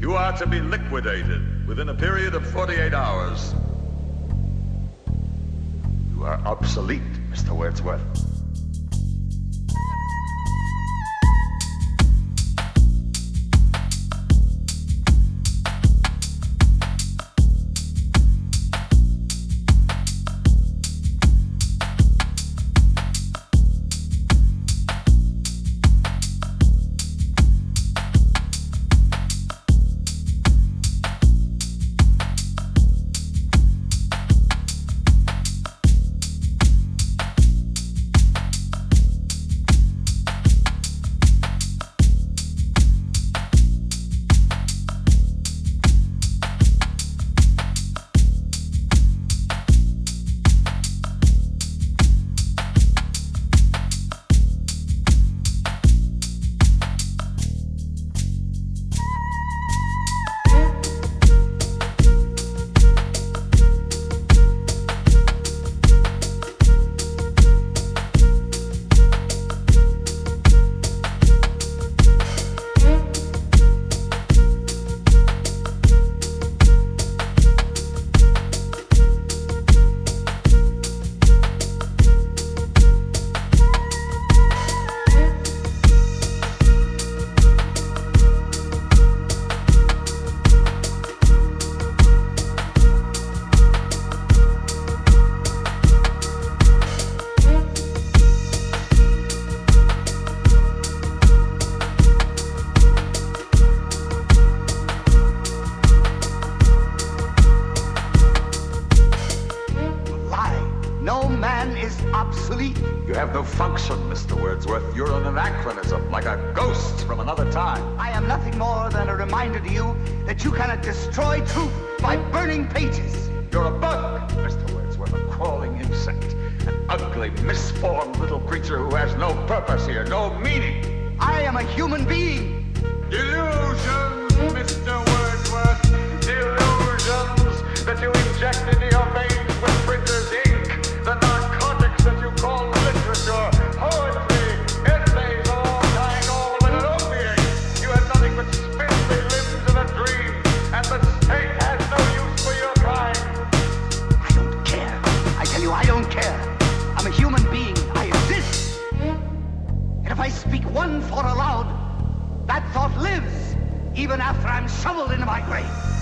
You are to be liquidated within a period of 48 hours. You are obsolete, Mr. Wordsworth. Obsolete. You have no function, Mr. Wordsworth. You're an anachronism, like a ghost from another time. I am nothing more than a reminder to you that you cannot destroy truth by burning pages. You're a bug, Mr. Wordsworth, a crawling insect, an ugly, misformed little creature who has no purpose here, no meaning. I am a human being. Delusions, Mr. Wordsworth. Illusions that you inject thought aloud, that thought lives even after I'm shoveled into my grave.